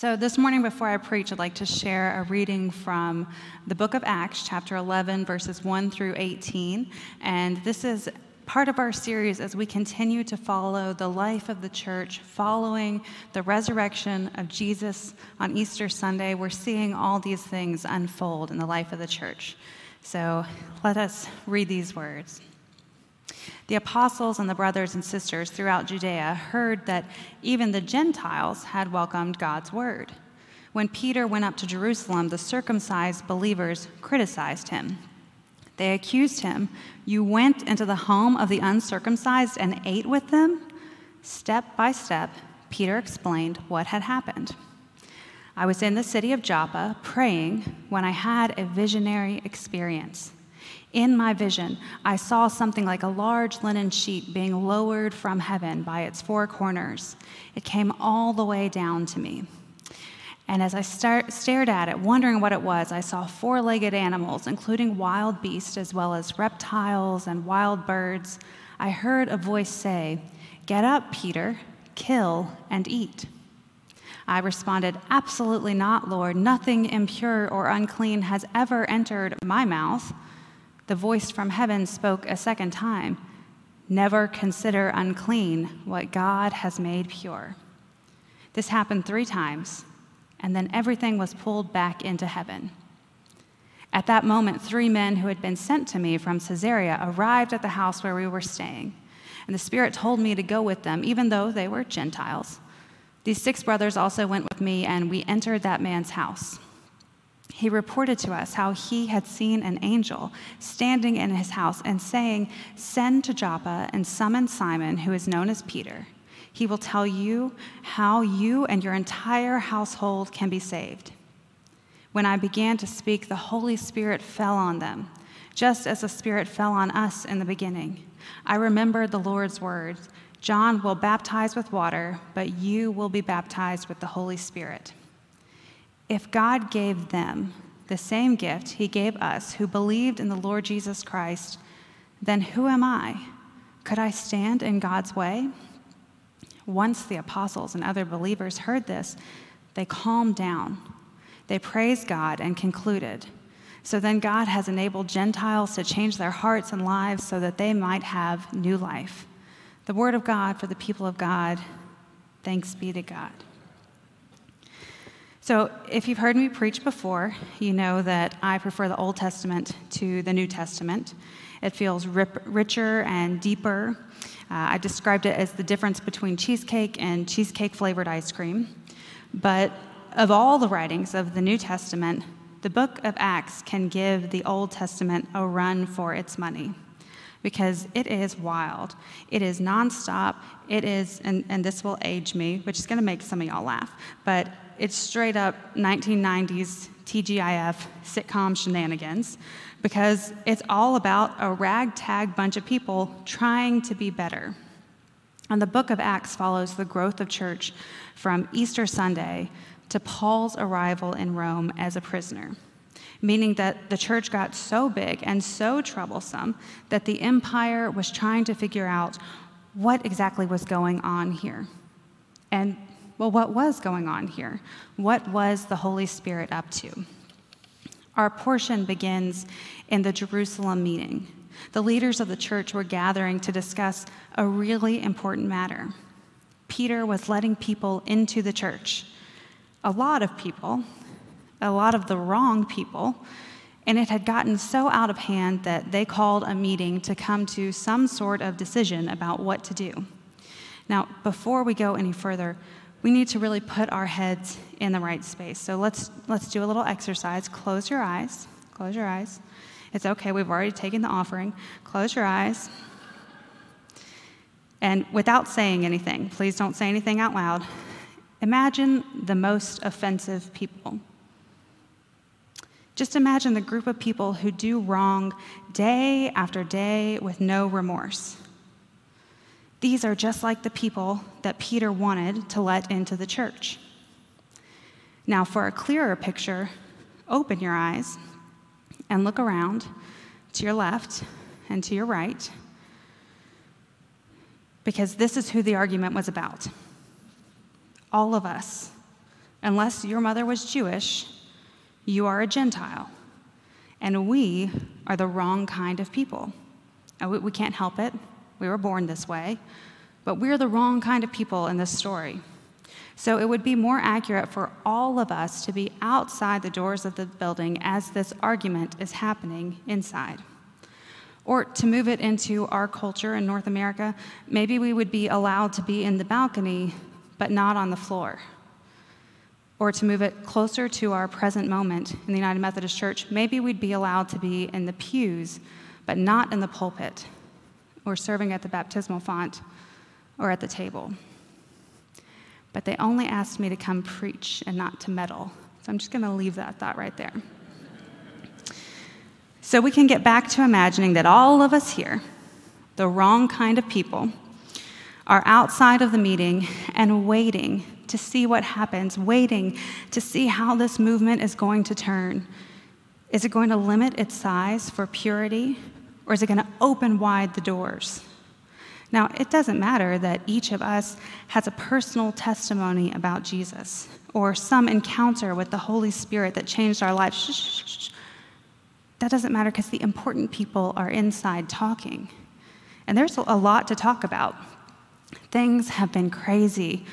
So, this morning before I preach, I'd like to share a reading from the book of Acts, chapter 11, verses 1 through 18. And this is part of our series as we continue to follow the life of the church, following the resurrection of Jesus on Easter Sunday. We're seeing all these things unfold in the life of the church. So, let us read these words. The apostles and the brothers and sisters throughout Judea heard that even the Gentiles had welcomed God's word. When Peter went up to Jerusalem, the circumcised believers criticized him. They accused him, You went into the home of the uncircumcised and ate with them? Step by step, Peter explained what had happened. I was in the city of Joppa praying when I had a visionary experience. In my vision, I saw something like a large linen sheet being lowered from heaven by its four corners. It came all the way down to me. And as I start, stared at it, wondering what it was, I saw four legged animals, including wild beasts as well as reptiles and wild birds. I heard a voice say, Get up, Peter, kill and eat. I responded, Absolutely not, Lord. Nothing impure or unclean has ever entered my mouth the voice from heaven spoke a second time Never consider unclean what God has made pure. This happened three times, and then everything was pulled back into heaven. At that moment, three men who had been sent to me from Caesarea arrived at the house where we were staying, and the Spirit told me to go with them, even though they were Gentiles. These six brothers also went with me, and we entered that man's house he reported to us how he had seen an angel standing in his house and saying, Send to Joppa and summon Simon, who is known as Peter. He will tell you how you and your entire household can be saved. When I began to speak, the Holy Spirit fell on them, just as the Spirit fell on us in the beginning. I remembered the Lord's words John will baptize with water, but you will be baptized with the Holy Spirit. If God gave them the same gift he gave us who believed in the Lord Jesus Christ, then who am I? Could I stand in God's way? Once the apostles and other believers heard this, they calmed down. They praised God and concluded. So then God has enabled Gentiles to change their hearts and lives so that they might have new life. The word of God for the people of God. Thanks be to God. So, if you've heard me preach before, you know that I prefer the Old Testament to the New Testament. It feels rip, richer and deeper. Uh, I described it as the difference between cheesecake and cheesecake flavored ice cream. But of all the writings of the New Testament, the book of Acts can give the Old Testament a run for its money because it is wild. It is nonstop. It is, and, and this will age me, which is going to make some of y'all laugh, but it's straight up 1990s TGIF sitcom shenanigans because it's all about a ragtag bunch of people trying to be better. And the book of Acts follows the growth of church from Easter Sunday to Paul's arrival in Rome as a prisoner, meaning that the church got so big and so troublesome that the empire was trying to figure out what exactly was going on here. And well, what was going on here? What was the Holy Spirit up to? Our portion begins in the Jerusalem meeting. The leaders of the church were gathering to discuss a really important matter. Peter was letting people into the church. A lot of people, a lot of the wrong people, and it had gotten so out of hand that they called a meeting to come to some sort of decision about what to do. Now, before we go any further, we need to really put our heads in the right space. So let's, let's do a little exercise. Close your eyes. Close your eyes. It's okay, we've already taken the offering. Close your eyes. And without saying anything, please don't say anything out loud. Imagine the most offensive people. Just imagine the group of people who do wrong day after day with no remorse. These are just like the people that Peter wanted to let into the church. Now, for a clearer picture, open your eyes and look around to your left and to your right, because this is who the argument was about. All of us, Unless your mother was Jewish, you are a Gentile. And we are the wrong kind of people. We can't help it. We were born this way. But we're the wrong kind of people in this story. So it would be more accurate for all of us to be outside the doors of the building as this argument is happening inside. Or to move it into our culture in North America, maybe we would be allowed to be in the balcony, but not on the floor or to move it closer to our present moment in the United Methodist Church, maybe we'd be allowed to be in the pews, but not in the pulpit, or serving at the baptismal font, or at the table. But they only asked me to come preach and not to meddle. So I'm just going to leave that thought right there. So we can get back to imagining that all of us here, the wrong kind of people, are outside of the meeting and waiting to see what happens, waiting to see how this movement is going to turn. Is it going to limit its size for purity, or is it going to open wide the doors? Now, it doesn't matter that each of us has a personal testimony about Jesus or some encounter with the Holy Spirit that changed our lives. Shh, shh, shh. That doesn't matter because the important people are inside talking. And there's a lot to talk about. Things have been crazy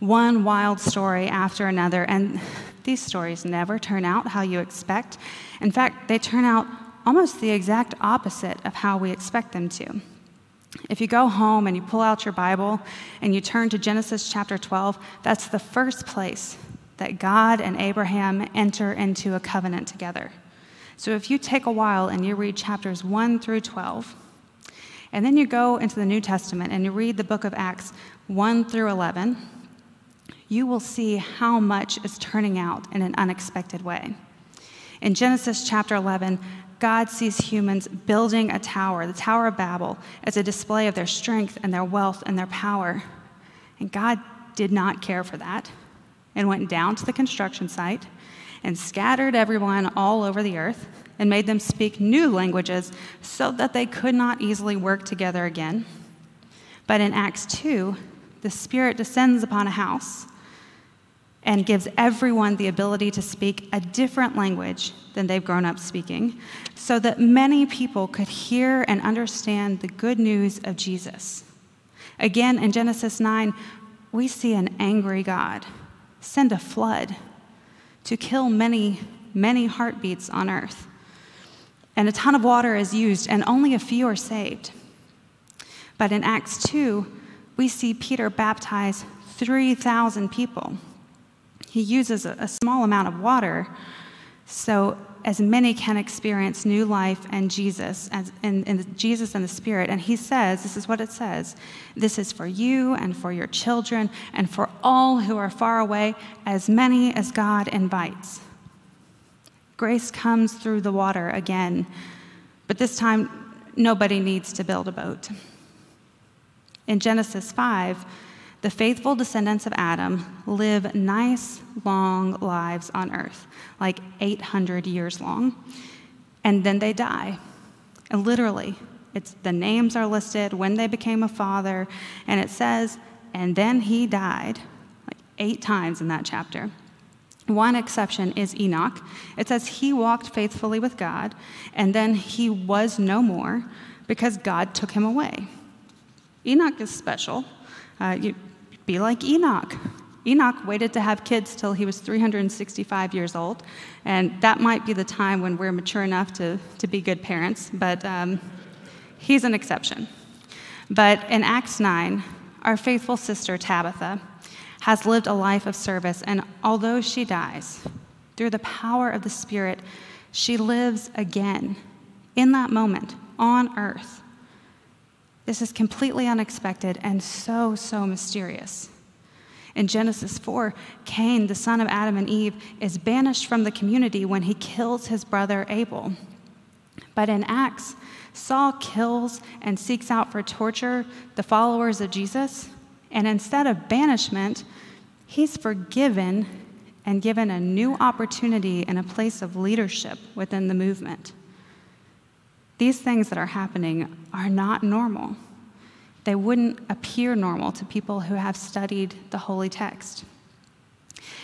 one wild story after another, and these stories never turn out how you expect. In fact, they turn out almost the exact opposite of how we expect them to. If you go home and you pull out your Bible and you turn to Genesis chapter 12, that's the first place that God and Abraham enter into a covenant together. So if you take a while and you read chapters 1 through 12, and then you go into the New Testament and you read the book of Acts 1 through 11, you will see how much is turning out in an unexpected way. In Genesis chapter 11, God sees humans building a tower, the Tower of Babel, as a display of their strength and their wealth and their power. And God did not care for that and went down to the construction site and scattered everyone all over the earth and made them speak new languages so that they could not easily work together again. But in Acts 2, the Spirit descends upon a house and gives everyone the ability to speak a different language than they've grown up speaking, so that many people could hear and understand the good news of Jesus. Again, in Genesis 9, we see an angry God send a flood to kill many, many heartbeats on earth. And a ton of water is used, and only a few are saved. But in Acts 2, we see Peter baptize 3,000 people he uses a, small amount of water so as many can experience new life and Jesus, as, in Jesus and the Spirit. And he says, this is what it says this is for you and for your children and for all who are far away, as many as God invites. Grace comes through the water again, but this time nobody needs to build a boat. In Genesis 5, the faithful descendants of Adam live nice, long lives on earth, like 800 years long, and then they die. And literally, it's the names are listed when they became a father, and it says, and then he died, like eight times in that chapter. One exception is Enoch. It says he walked faithfully with God, and then he was no more because God took him away. Enoch is special. Uh, you, be like Enoch. Enoch waited to have kids till he was 365 years old, and that might be the time when we're mature enough to, to be good parents, but um, he's an exception. But in Acts 9, our faithful sister Tabitha has lived a life of service, and although she dies, through the power of the Spirit, she lives again in that moment on earth this is completely unexpected and so, so mysterious. In Genesis 4, Cain, the son of Adam and Eve, is banished from the community when he kills his brother Abel. But in Acts, Saul kills and seeks out for torture the followers of Jesus, and instead of banishment, he's forgiven and given a new opportunity in a place of leadership within the movement. These things that are happening are not normal. They wouldn't appear normal to people who have studied the holy text.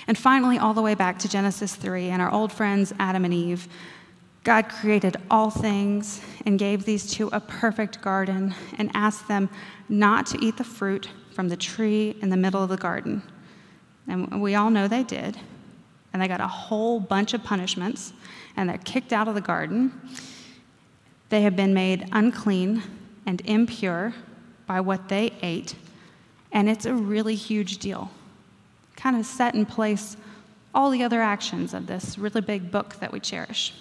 And finally, all the way back to Genesis 3 and our old friends Adam and Eve, God created all things and gave these two a perfect garden and asked them not to eat the fruit from the tree in the middle of the garden. And we all know they did. And they got a whole bunch of punishments, and they're kicked out of the garden. They have been made unclean and impure by what they ate, and it's a really huge deal. Kind of set in place all the other actions of this really big book that we cherish.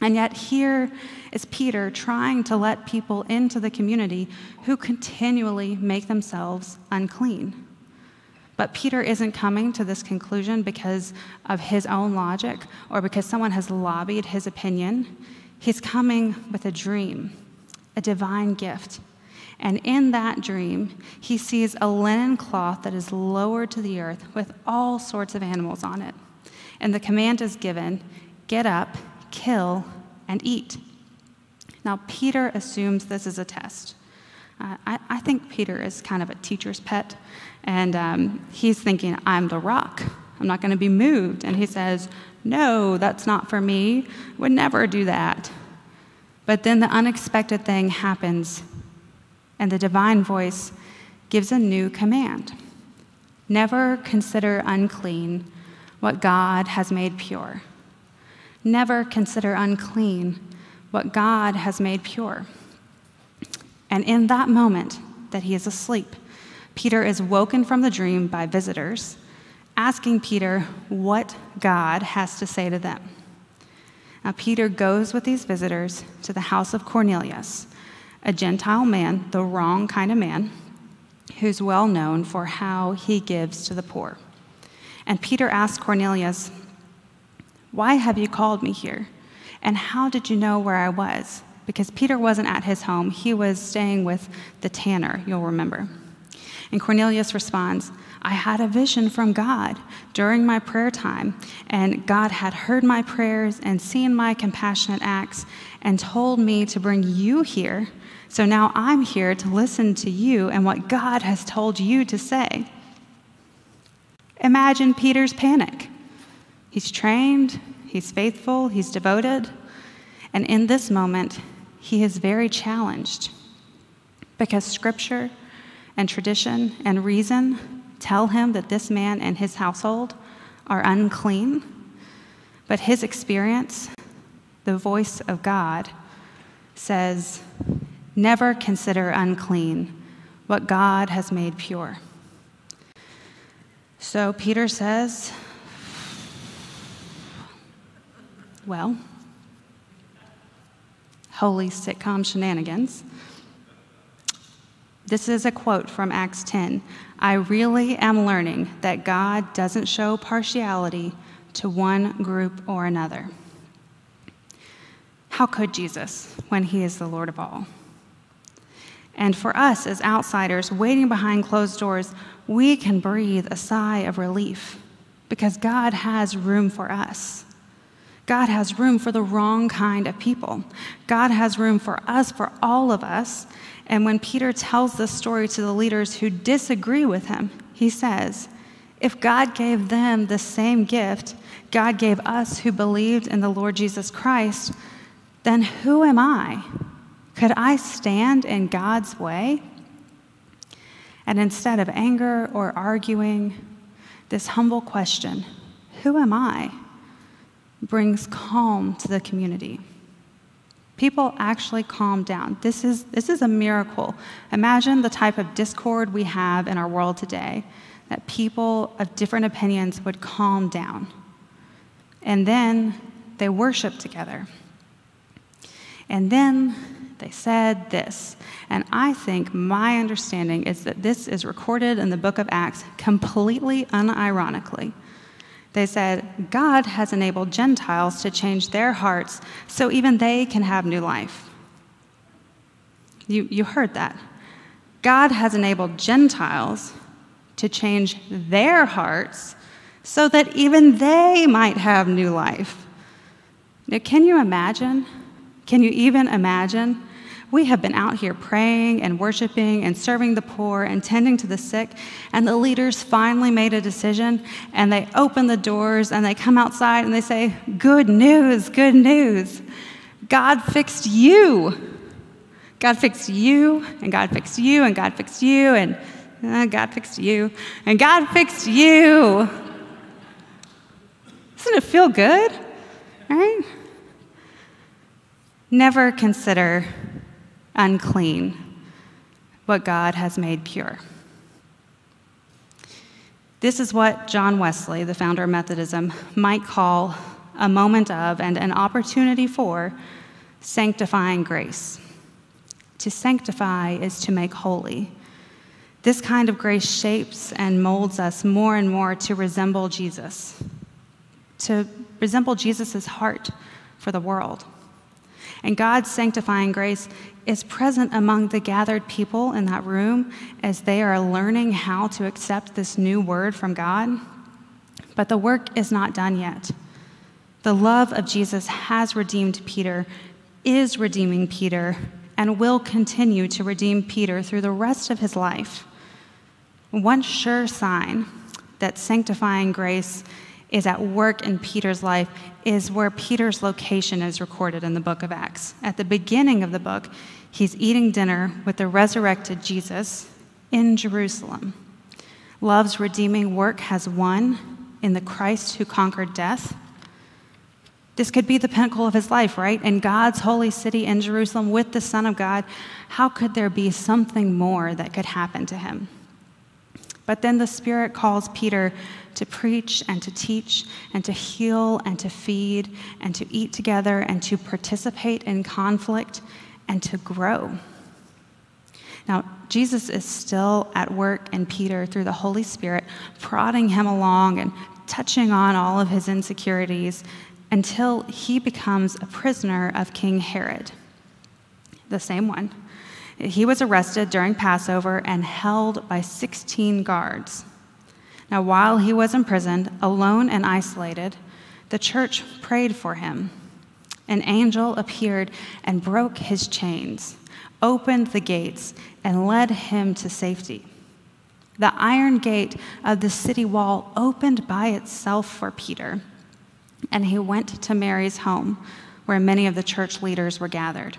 And yet, here is Peter trying to let people into the community who continually make themselves unclean. But Peter isn't coming to this conclusion because of his own logic or because someone has lobbied his opinion. He's coming with a dream, a divine gift. And in that dream, he sees a linen cloth that is lowered to the earth with all sorts of animals on it. And the command is given get up kill, and eat. Now, Peter assumes this is a test. Uh, I, I, think Peter is kind of a teacher's pet, and um, he's thinking, I'm the rock. I'm not going to be moved. And he says, No, that's not for me. Would never do that. But then the unexpected thing happens, and the divine voice gives a new command Never consider unclean what God has made pure. Never consider unclean what God has made pure. And in that moment that he is asleep, Peter is woken from the dream by visitors asking Peter what God has to say to them. Now, Peter goes with these visitors to the house of Cornelius, a Gentile man, the wrong kind of man, who's well known for how he gives to the poor. And Peter asks Cornelius, why have you called me here? And how did you know where I was? Because Peter wasn't at his home, he was staying with the tanner, you'll remember. And Cornelius responds, I had a vision from God during my prayer time, and God had heard my prayers and seen my compassionate acts and told me to bring you here. So now I'm here to listen to you and what God has told you to say. Imagine Peter's panic. He's trained, he's faithful, he's devoted. And in this moment, he is very challenged because scripture and tradition and reason tell him that this man and his household are unclean. But his experience, the voice of God, says, Never consider unclean what God has made pure. So Peter says, well, holy sitcom shenanigans. This is a quote from Acts 10. I really am learning that God doesn't show partiality to one group or another. How could Jesus when he is the Lord of all? And for us as outsiders waiting behind closed doors, we can breathe a sigh of relief because God has room for us. God has room for the wrong kind of people. God has room for us, for all of us. And when Peter tells this story to the leaders who disagree with him, he says, If God gave them the same gift God gave us who believed in the Lord Jesus Christ, then who am I? Could I stand in God's way? And instead of anger or arguing, this humble question, Who am I? brings calm to the community. People actually calm down. This is, this is a miracle. Imagine the type of discord we have in our world today that people of different opinions would calm down. And then they worship together. And then they said this. And I think my understanding is that this is recorded in the book of Acts completely unironically. They said, God has enabled Gentiles to change their hearts so even they can have new life. You, you heard that. God has enabled Gentiles to change their hearts so that even they might have new life. Now, can you imagine? Can you even imagine We have been out here praying and worshiping and serving the poor and tending to the sick, and the leaders finally made a decision and they open the doors and they come outside and they say, Good news, good news. God fixed you. God fixed you, and God fixed you, and God fixed you, and uh, God fixed you, and God fixed you. Doesn't it feel good? Right? Never consider unclean what God has made pure. This is what John Wesley, the founder of Methodism, might call a moment of and an opportunity for sanctifying grace. To sanctify is to make holy. This kind of grace shapes and molds us more and more to resemble Jesus, to resemble Jesus' heart for the world. And God's sanctifying grace is present among the gathered people in that room as they are learning how to accept this new word from God. But the work is not done yet. The love of Jesus has redeemed Peter, is redeeming Peter, and will continue to redeem Peter through the rest of his life. One sure sign that sanctifying grace is at work in Peter's life is where Peter's location is recorded in the book of Acts. At the beginning of the book, he's eating dinner with the resurrected Jesus in Jerusalem. Love's redeeming work has won in the Christ who conquered death. This could be the pinnacle of his life, right? In God's holy city in Jerusalem with the Son of God. How could there be something more that could happen to him? But then the Spirit calls Peter to preach and to teach and to heal and to feed and to eat together and to participate in conflict and to grow. Now, Jesus is still at work in Peter through the Holy Spirit, prodding him along and touching on all of his insecurities until he becomes a prisoner of King Herod, the same one. He was arrested during Passover and held by 16 guards. Now, while he was imprisoned, alone and isolated, the church prayed for him. An angel appeared and broke his chains, opened the gates, and led him to safety. The iron gate of the city wall opened by itself for Peter, and he went to Mary's home, where many of the church leaders were gathered.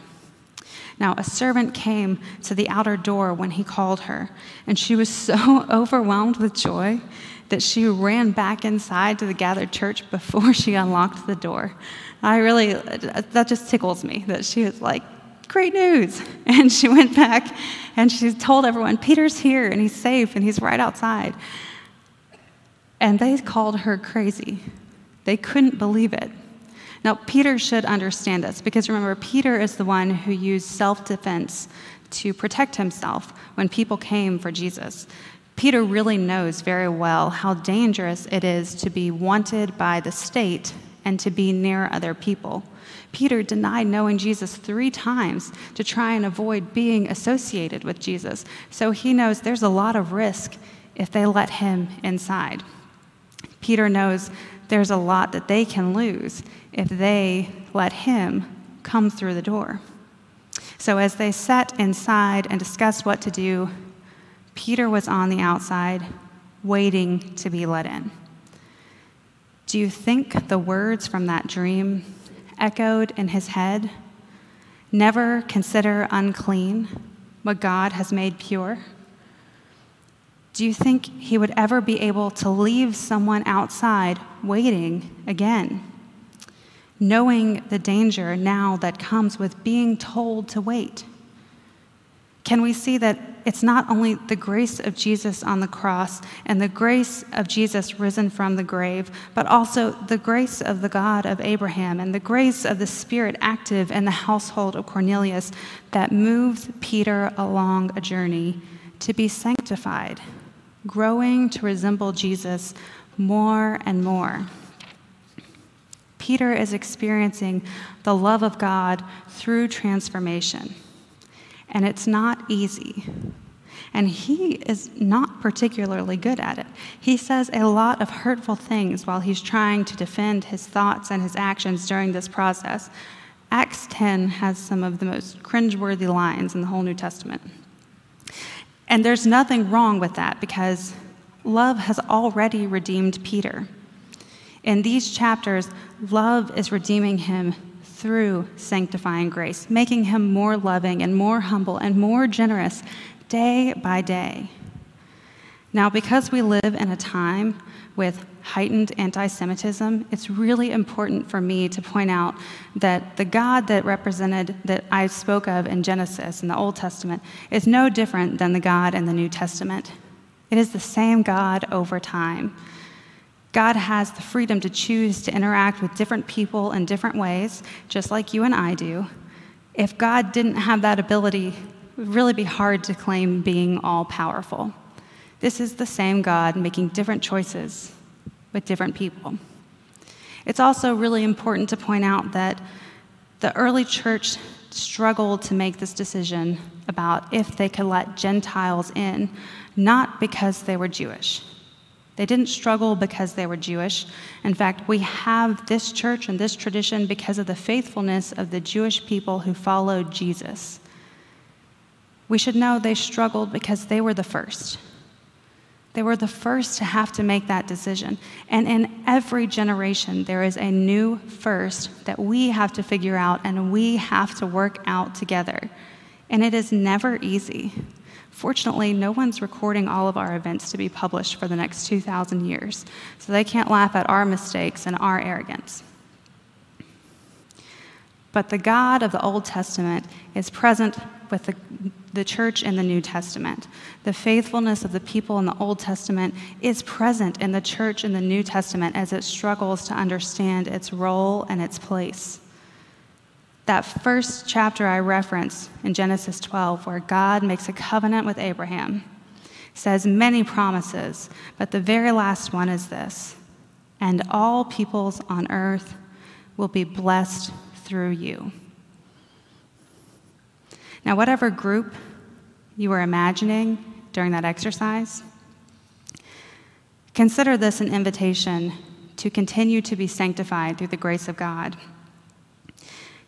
Now, a servant came to the outer door when he called her, and she was so overwhelmed with joy that she ran back inside to the gathered church before she unlocked the door. I really, that just tickles me that she was like, great news. And she went back and she told everyone, Peter's here and he's safe and he's right outside. And they called her crazy. They couldn't believe it. Now, Peter should understand this because remember, Peter is the one who used self defense to protect himself when people came for Jesus. Peter really knows very well how dangerous it is to be wanted by the state and to be near other people. Peter denied knowing Jesus three times to try and avoid being associated with Jesus. So he knows there's a lot of risk if they let him inside. Peter knows there's a lot that they can lose if they let him come through the door. So, as they sat inside and discussed what to do, Peter was on the outside, waiting to be let in. Do you think the words from that dream echoed in his head? Never consider unclean what God has made pure? Do you think he would ever be able to leave someone outside waiting again? Knowing the danger now that comes with being told to wait. Can we see that it's not only the grace of Jesus on the cross and the grace of Jesus risen from the grave, but also the grace of the God of Abraham and the grace of the Spirit active in the household of Cornelius that moved Peter along a journey to be sanctified growing to resemble Jesus more and more. Peter is experiencing the love of God through transformation, and it's not easy. And he is not particularly good at it. He says a lot of hurtful things while he's trying to defend his thoughts and his actions during this process. Acts 10 has some of the most cringeworthy lines in the whole New Testament. And there's nothing wrong with that because love has already redeemed Peter. In these chapters, love is redeeming him through sanctifying grace, making him more loving and more humble and more generous day by day. Now, because we live in a time with heightened anti Semitism, it's really important for me to point out that the God that represented, that I spoke of in Genesis in the Old Testament, is no different than the God in the New Testament. It is the same God over time. God has the freedom to choose to interact with different people in different ways, just like you and I do. If God didn't have that ability, it would really be hard to claim being all powerful. This is the same God making different choices with different people. It's also really important to point out that the early church struggled to make this decision about if they could let Gentiles in, not because they were Jewish. They didn't struggle because they were Jewish. In fact, we have this church and this tradition because of the faithfulness of the Jewish people who followed Jesus. We should know they struggled because they were the first. They were the first to have to make that decision. And in every generation, there is a new first that we have to figure out and we have to work out together. And it is never easy. Fortunately, no one's recording all of our events to be published for the next 2,000 years, so they can't laugh at our mistakes and our arrogance. But the God of the Old Testament is present with the, the church in the New Testament. The faithfulness of the people in the Old Testament is present in the church in the New Testament as it struggles to understand its role and its place. That first chapter I referenced in Genesis 12, where God makes a covenant with Abraham, says many promises, but the very last one is this and all peoples on earth will be blessed through you. Now, whatever group you were imagining during that exercise, consider this an invitation to continue to be sanctified through the grace of God.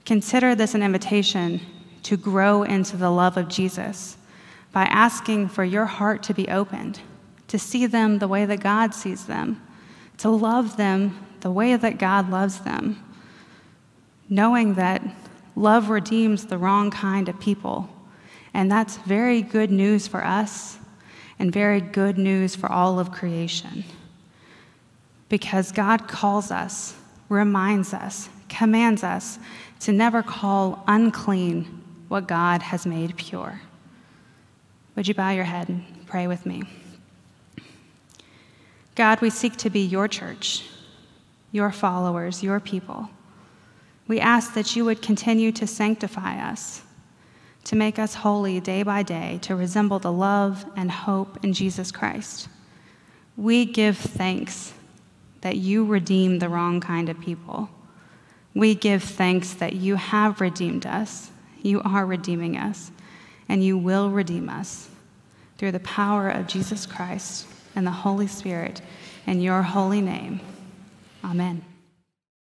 Consider this an invitation to grow into the love of Jesus by asking for your heart to be opened, to see them the way that God sees them, to love them the way that God loves them knowing that love redeems the wrong kind of people. And that's very good news for us and very good news for all of creation. Because God calls us, reminds us, commands us to never call unclean what God has made pure. Would you bow your head and pray with me? God, we seek to be your church, your followers, your people. We ask that you would continue to sanctify us, to make us holy day by day, to resemble the love and hope in Jesus Christ. We give thanks that you redeem the wrong kind of people. We give thanks that you have redeemed us, you are redeeming us, and you will redeem us through the power of Jesus Christ and the Holy Spirit in your holy name. Amen.